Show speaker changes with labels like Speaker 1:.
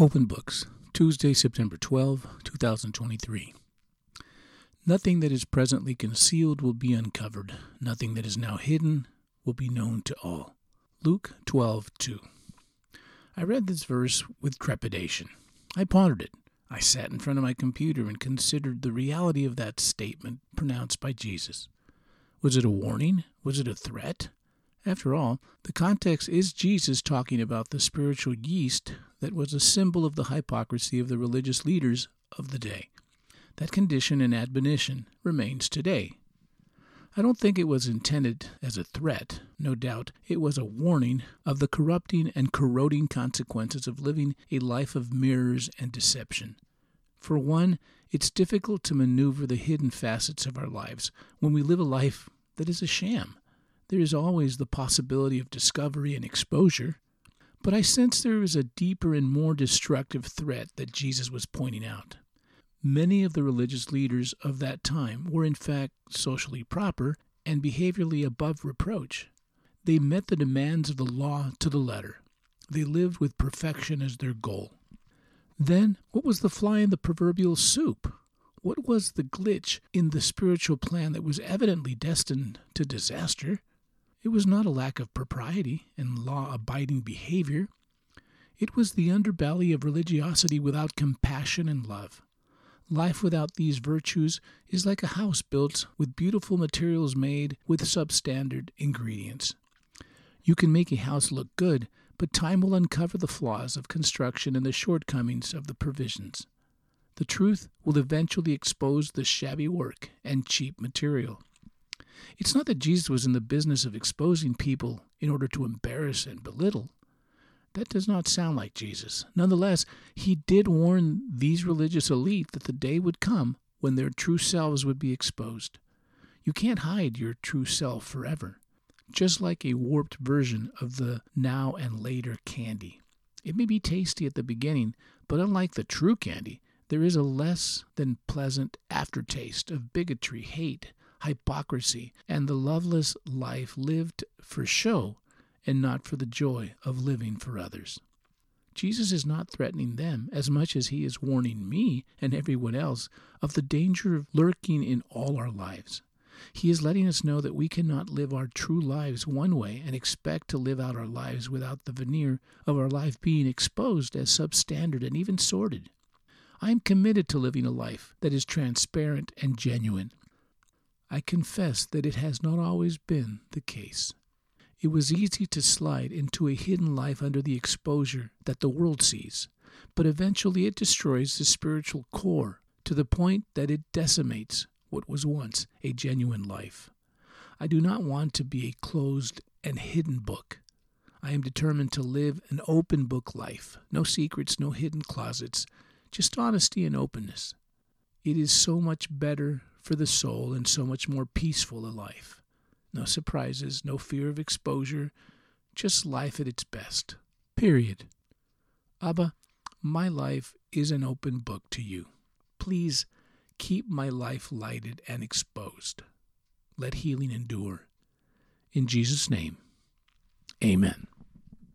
Speaker 1: Open Books, Tuesday, September 12, 2023. Nothing that is presently concealed will be uncovered. Nothing that is now hidden will be known to all. Luke 12:2. I read this verse with trepidation. I pondered it. I sat in front of my computer and considered the reality of that statement pronounced by Jesus. Was it a warning? Was it a threat? After all, the context is Jesus talking about the spiritual yeast that was a symbol of the hypocrisy of the religious leaders of the day. That condition and admonition remains today. I don't think it was intended as a threat. No doubt it was a warning of the corrupting and corroding consequences of living a life of mirrors and deception. For one, it's difficult to maneuver the hidden facets of our lives when we live a life that is a sham there is always the possibility of discovery and exposure. But I sense there is a deeper and more destructive threat that Jesus was pointing out. Many of the religious leaders of that time were, in fact, socially proper and behaviorally above reproach. They met the demands of the law to the letter. They lived with perfection as their goal. Then, what was the fly in the proverbial soup? What was the glitch in the spiritual plan that was evidently destined to disaster? It was not a lack of propriety and law abiding behavior. It was the underbelly of religiosity without compassion and love. Life without these virtues is like a house built with beautiful materials made with substandard ingredients. You can make a house look good, but time will uncover the flaws of construction and the shortcomings of the provisions. The truth will eventually expose the shabby work and cheap material. It's not that Jesus was in the business of exposing people in order to embarrass and belittle. That does not sound like Jesus. Nonetheless, he did warn these religious elite that the day would come when their true selves would be exposed. You can't hide your true self forever, just like a warped version of the now and later candy. It may be tasty at the beginning, but unlike the true candy, there is a less than pleasant aftertaste of bigotry, hate, hypocrisy, and the loveless life lived for show and not for the joy of living for others. Jesus is not threatening them as much as he is warning me and everyone else of the danger lurking in all our lives. He is letting us know that we cannot live our true lives one way and expect to live out our lives without the veneer of our life being exposed as substandard and even sordid. I am committed to living a life that is transparent and genuine, I confess that it has not always been the case. It was easy to slide into a hidden life under the exposure that the world sees, but eventually it destroys the spiritual core to the point that it decimates what was once a genuine life. I do not want to be a closed and hidden book. I am determined to live an open book life. No secrets, no hidden closets, just honesty and openness. It is so much better for the soul and so much more peaceful a life. No surprises, no fear of exposure, just life at its best. Period. Abba, my life is an open book to you. Please keep my life lighted and exposed. Let healing endure. In Jesus' name, amen.